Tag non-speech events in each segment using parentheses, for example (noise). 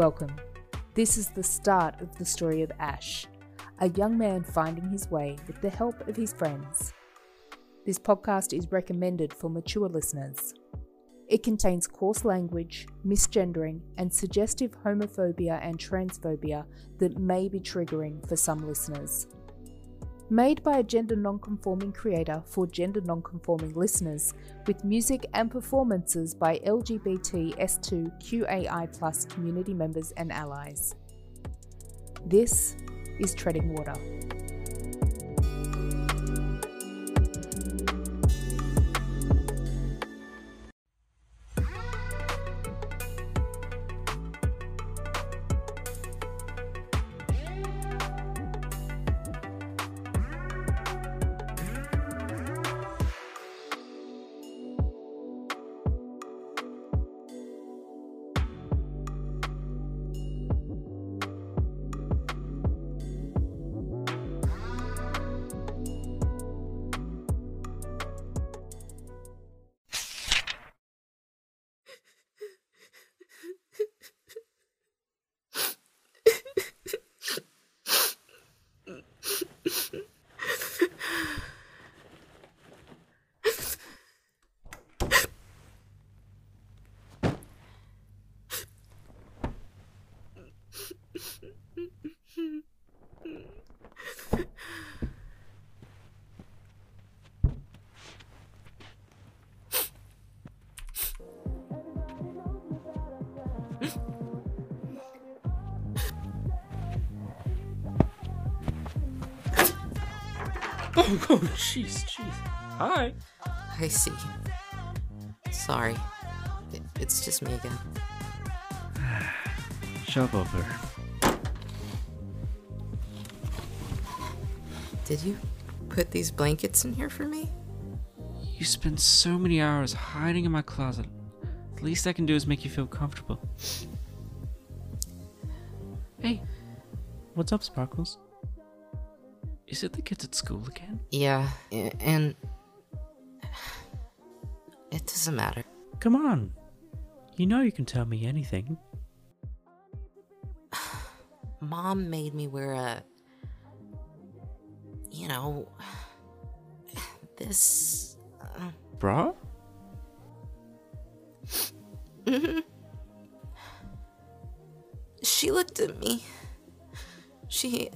Welcome. This is the start of the story of Ash, a young man finding his way with the help of his friends. This podcast is recommended for mature listeners. It contains coarse language, misgendering, and suggestive homophobia and transphobia that may be triggering for some listeners. Made by a gender non-conforming creator for gender non-conforming listeners, with music and performances by LGBT S2QAI community members and allies. This is Treading Water. Oh, oh, jeez, jeez. Hi. I see. Sorry. It- It's just me again. (sighs) Shove over. Did you put these blankets in here for me? You spend so many hours hiding in my closet. The least I can do is make you feel comfortable. Hey, what's up, Sparkles? Is it the kids at school again? Yeah, and it doesn't matter. Come on. You know you can tell me anything. (sighs) Mom made me wear a you know this uh, Bra? (laughs) she looked at me. She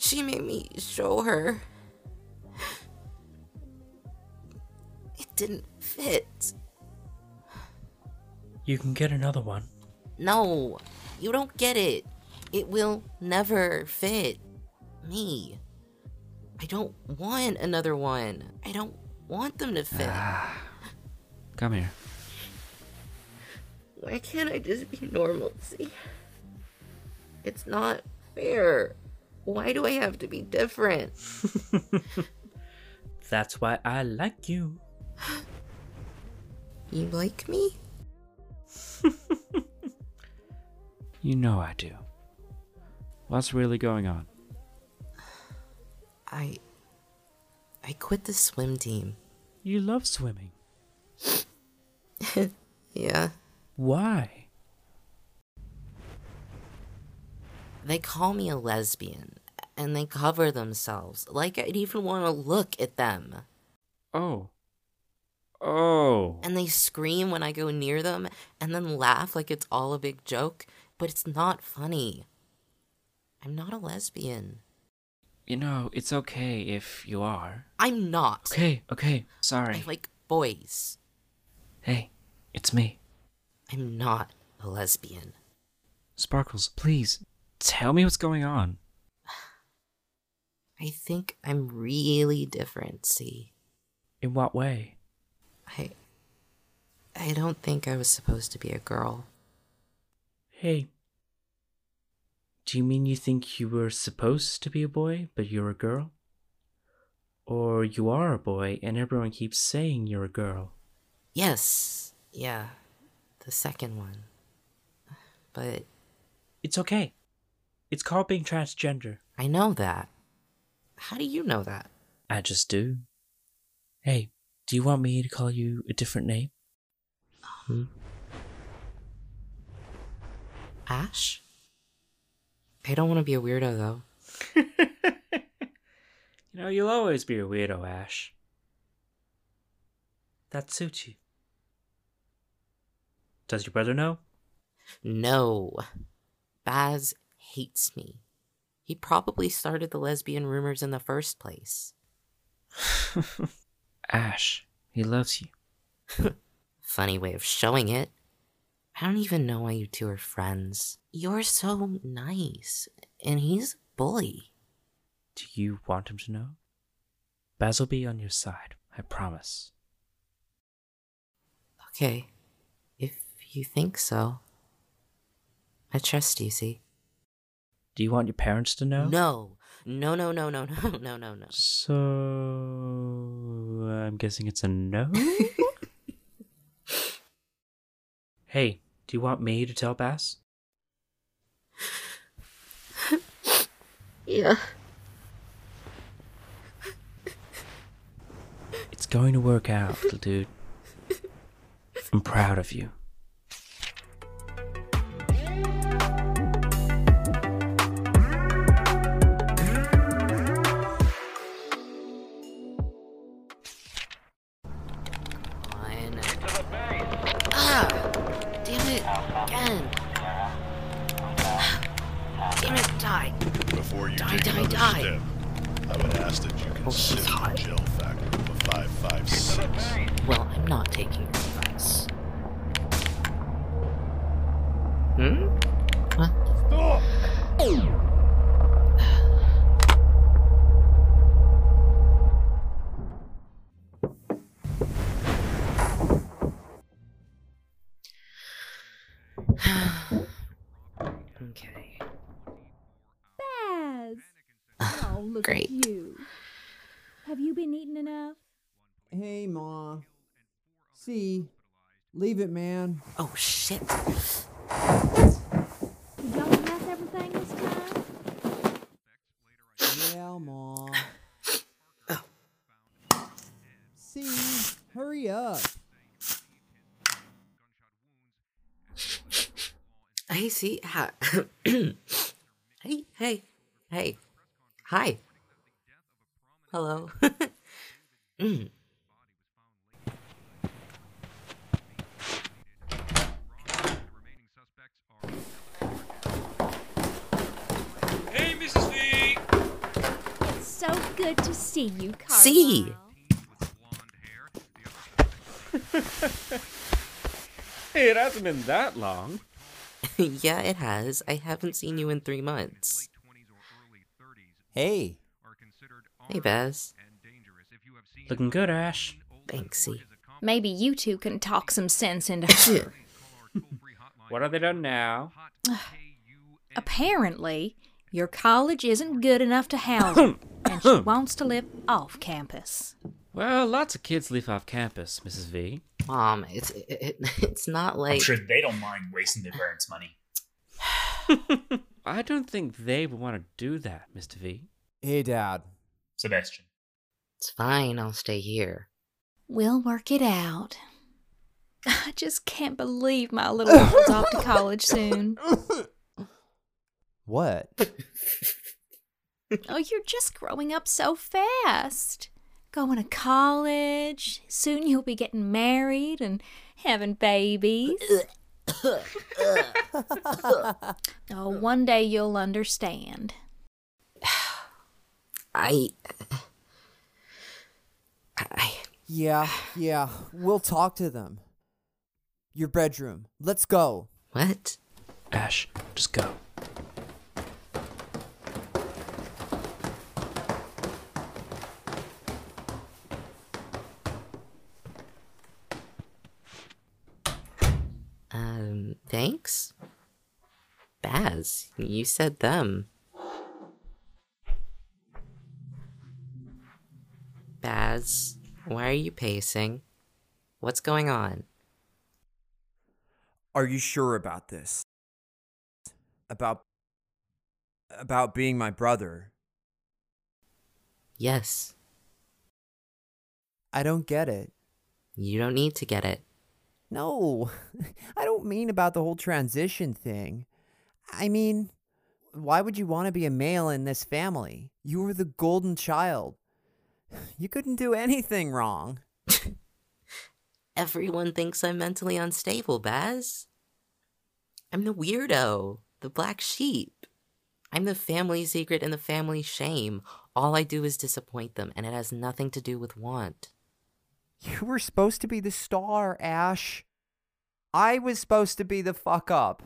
she made me show her. It didn't fit. You can get another one. No, you don't get it. It will never fit me. I don't want another one. I don't want them to fit. Ah, come here. Why can't I just be normal? See? It's not fair. Why do I have to be different? (laughs) That's why I like you. (gasps) You like me? (laughs) You know I do. What's really going on? (sighs) I. I quit the swim team. You love swimming. (laughs) Yeah. Why? They call me a lesbian, and they cover themselves like I'd even want to look at them. Oh. Oh. And they scream when I go near them and then laugh like it's all a big joke, but it's not funny. I'm not a lesbian. You know, it's okay if you are. I'm not. Okay, okay, sorry. I like boys. Hey, it's me. I'm not a lesbian. Sparkles, please, tell me what's going on. (sighs) I think I'm really different, see. In what way? I I don't think I was supposed to be a girl. Hey. Do you mean you think you were supposed to be a boy, but you're a girl? Or you are a boy and everyone keeps saying you're a girl? Yes. Yeah. The second one. (sighs) But It's okay. It's called being transgender. I know that. How do you know that? I just do. Hey, do you want me to call you a different name? Um, Ash? I don't want to be a weirdo, though. (laughs) You know, you'll always be a weirdo, Ash. That suits you. Does your brother know? No. Baz hates me. He probably started the lesbian rumors in the first place. (laughs) Ash, he loves you. (laughs) Funny way of showing it. I don't even know why you two are friends. You're so nice, and he's a bully. Do you want him to know? Baz'll will be on your side, I promise. Okay, if you think so. I trust you, see? Do you want your parents to know? No. No, no, no, no, (laughs) no, no, no, no. So. I'm guessing it's a no? (laughs) hey, do you want me to tell Baz? Yeah. It's going to work out, little dude. I'm proud of you. Before you Die, take die, another die. step, I would ask that you Oh, consider hot. the gel factor of a 556. Well, I'm not taking your advice. Hmm? (sighs) Okay. Baz! Oh, look Great. at you. Have you been eating enough? Hey, Ma. See, leave it, man. Oh shit. Did y'all pass everything this time? Yeah, Ma. See, hurry up. Hey, C, ha- (coughs) hey, hey, hey, hi, hello. (laughs) mm. Hey, Mrs. V! It's so good to see you, Carlisle. See. (laughs) Hey, it hasn't been that long. (laughs) yeah, it has. I haven't seen you in three months. Hey, Hey, Baz. Looking good, Ash. Thanksy. Maybe you two can talk some sense into her. (laughs) (laughs) What have they done now? Apparently, your college isn't good enough to house her, (coughs) and she wants to live off campus. Well, lots of kids live off campus, Mrs. V. Mom, it's it, it's not like. I'm like sure they don't mind wasting their parents' money. (laughs) I don't think they would want to do that, Mr. V. hey, Dad. Sebastian. it's fine. I'll stay here. We'll work it out. I just can't believe my little one's off to college soon. (laughs) What? Oh, you're just growing up so fast. Going to college. Soon you'll be getting married and having babies. (laughs) oh, one day you'll understand. (sighs) I. I. Yeah, yeah. We'll talk to them. Your bedroom. Let's go. What? Ash, just go. Um, thanks? You said them. Baz, why are you pacing? What's going on? Are you sure about this? About. about being my brother? Yes, I don't get it. you don't need to get it. No, (laughs) I don't mean about the whole transition thing. I mean, why would you want to be a male in this family? You were the golden child. (sighs) You couldn't do anything wrong. (laughs) Everyone thinks I'm mentally unstable, Baz. I'm the weirdo, the black sheep. I'm the family secret and the family shame. All I do is disappoint them, and it has nothing to do with want. You were supposed to be the star, Ash. I was supposed to be the fuck up.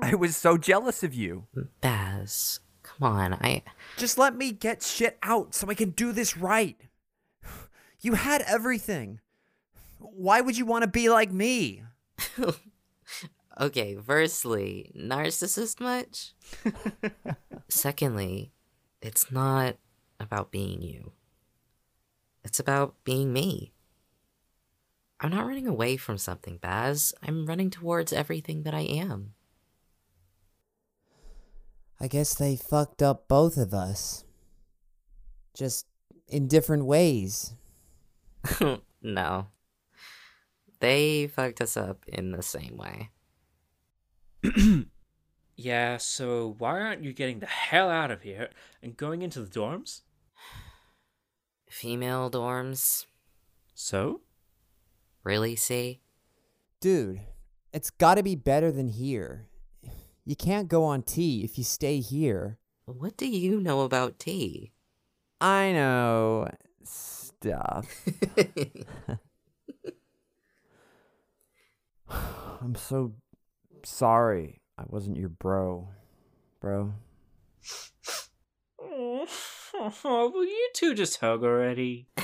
I was so jealous of you. Baz, come on, I. Just let me get shit out so I can do this right. You had everything. Why would you want to be like me? (laughs) okay, firstly, narcissist much? (laughs) Secondly, it's not about being you, it's about being me. I'm not running away from something, Baz. I'm running towards everything that I am. I guess they fucked up both of us. Just in different ways. (laughs) no. They fucked us up in the same way. (clears throat) Yeah, so why aren't you getting the hell out of here and going into the dorms? Female dorms? So? Really, see? Dude, it's gotta be better than here. You can't go on T if you stay here. What do you know about T? I know stuff. (laughs) (sighs) I'm so sorry I wasn't your bro. Bro. Oh, (laughs) will you two just hug already? (laughs)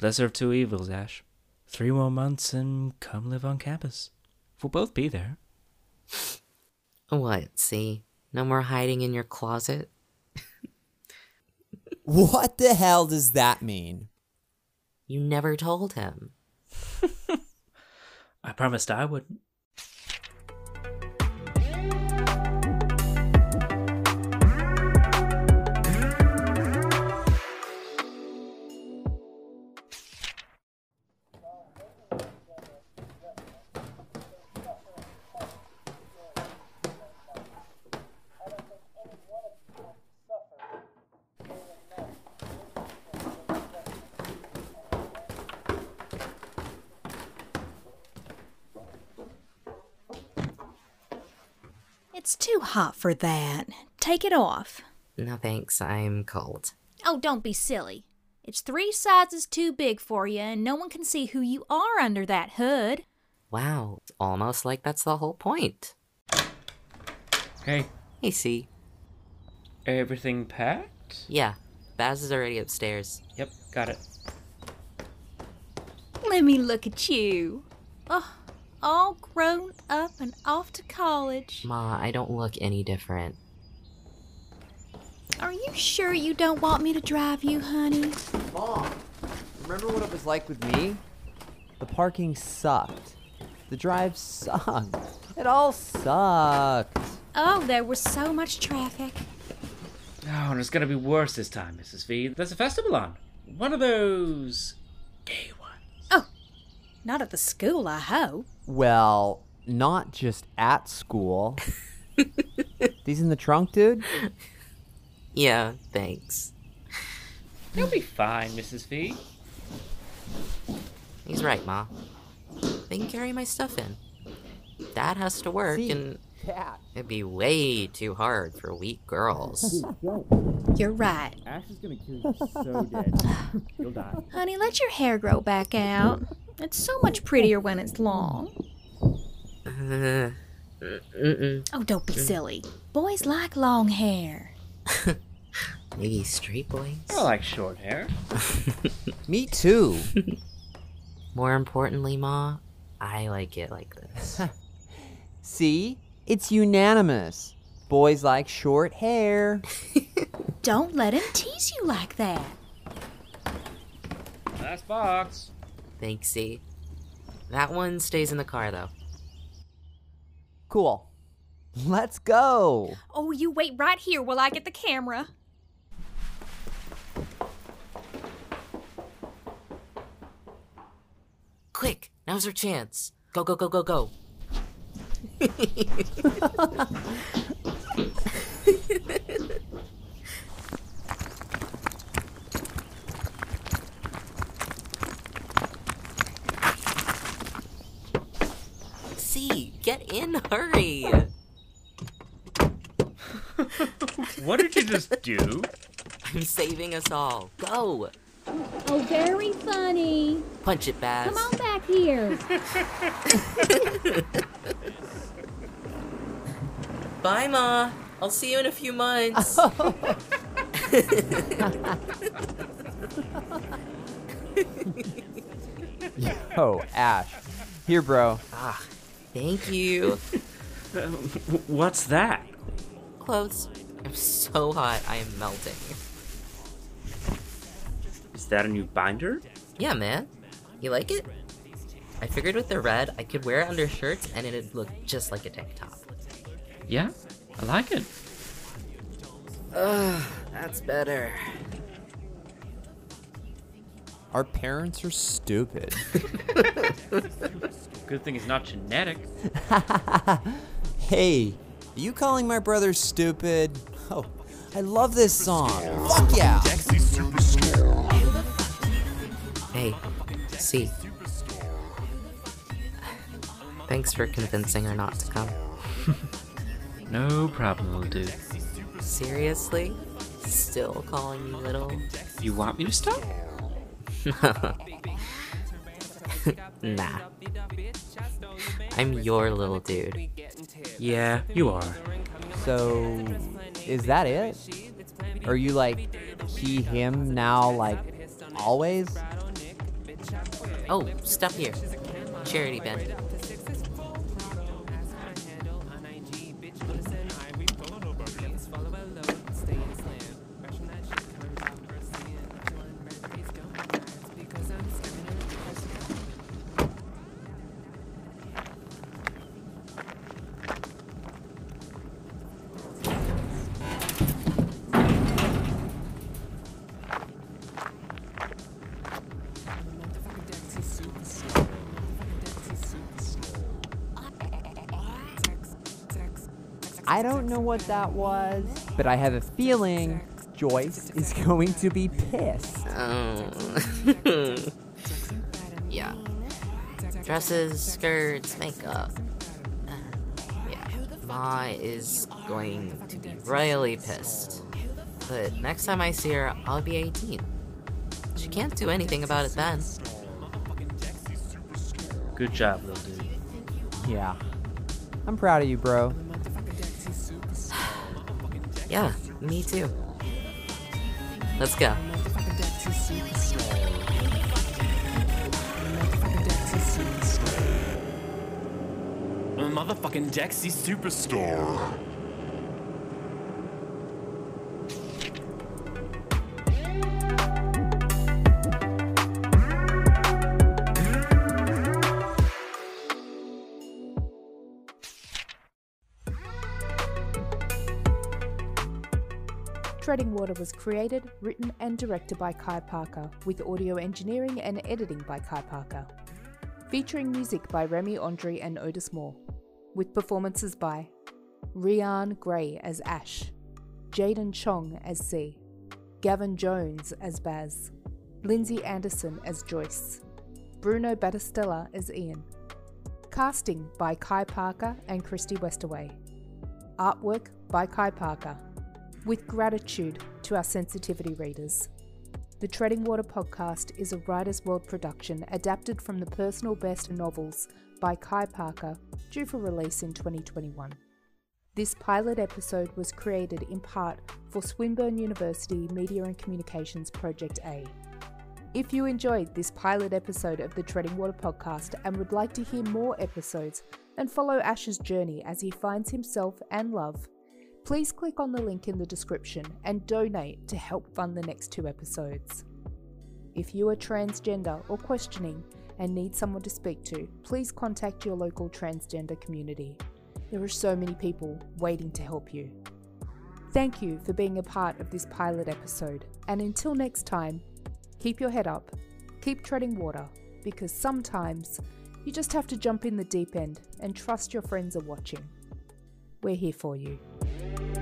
Lesser of two evils, Ash. Three more months and come live on campus. We'll both be there. What, C? No more hiding in your closet? (laughs) What the hell does that mean? You never told him. (laughs) I promised I wouldn't. For that. Take it off. No thanks, I'm cold. Oh, don't be silly. It's three sizes too big for you, and no one can see who you are under that hood. Wow, it's almost like that's the whole point. Hey, Hey, C? everything packed? Yeah, Baz is already upstairs. Yep, got it. Let me look at you. Oh, all grown up and off to college. Ma, I don't look any different. Are you sure you don't want me to drive you, honey? Mom, remember what it was like with me? The parking sucked. The drive sucked. It all sucked. Oh, there was so much traffic. Oh, and it's gonna be worse this time, Mrs. V. There's a festival on. One of those gay ones. Not at the school, I hope. Well, not just at school. (laughs) These in the trunk, dude? Yeah, thanks. You'll be fine, Mrs. V. He's right, Ma. They can carry my stuff in. Dad has to work, See, and Cat. it'd be way too hard for weak girls. You're right. Ash is gonna kill you so dead. (laughs) You'll die. Honey, let your hair grow back out. It's so much prettier when it's long. Uh, mm-mm. Oh, don't be silly. Boys like long hair. (laughs) Maybe straight boys? I like short hair. (laughs) Me too. (laughs) More importantly, Ma, I like it like this. See? It's unanimous. Boys like short hair. Don't let him tease you like that. Last box. Thanks, C. That one stays in the car, though. Cool. Let's go. Oh, you wait right here while I get the camera. Quick, now's our chance. Go, go, go, go, go. (laughs) C, get in, hurry. (laughs) What did you just do? I'm saving us all. Go. Oh, very funny. Punch it, Baz. Come on back here. (laughs) Bye, Ma. I'll see you in a few months. (laughs) Yo, Ash. Here, bro. Ah. Thank you. (laughs) What's that? Clothes. I'm so hot. I am melting. Is that a new binder? Yeah, man. You like it? I figured with the red, I could wear it under shirts and it'd look just like a tank top. Yeah, I like it. Ugh, that's better. Our parents are stupid. (laughs) Good thing it's not genetic. (laughs) hey, are you calling my brother stupid? Oh, I love this song. Fuck yeah! Hey, C. Thanks for convincing her not to come. (laughs) No problem, little dude. Seriously? Still calling me little? You want me to stop? (laughs) Nah. I'm your little dude. Yeah, you are. So, is that it? Are you like he, him now, like always? Oh, stop here. Charity bin. Don't know what that was, but I have a feeling Joyce is (laughs) going to be pissed. Oh. (laughs) yeah. Dresses, skirts, makeup. Uh, yeah. Ma is going to be royally pissed. But next time I see her, I'll be 18. She can't do anything about it then. Good job, little dude. Yeah. I'm proud of you, bro. Yeah, me too. Let's go. Motherfucking Dexi Superstar. Treading Water was created, written, and directed by Kai Parker, with audio engineering and editing by Kai Parker. Featuring music by Remy Ondrey and Odus Moore, with performances by Rian Grey as Ash, Jaidyn Chong as C, Gavin Jones as Baz, Lindsay Anderson as Joyce, Bruno Batistela as Ian. Casting by Kai Parker and Kristy Westaway. Artwork by Kai Parker with gratitude to our sensitivity readers. The Treading Water podcast is a Writer's World production adapted from the Personal Best novels by Kai Parker, due for release in 2021. This pilot episode was created in part for Swinburne University Media and Communications Project A. If you enjoyed this pilot episode of the Treading Water podcast and would like to hear more episodes and follow Ash's journey as he finds himself and love, please click on the link in the description and donate to help fund the next two episodes. If you are transgender or questioning and need someone to speak to, please contact your local transgender community. There are so many people waiting to help you. Thank you for being a part of this pilot episode, and until next time, keep your head up, keep treading water, because sometimes You just have to jump in the deep end and trust your friends are watching. We're here for you thank you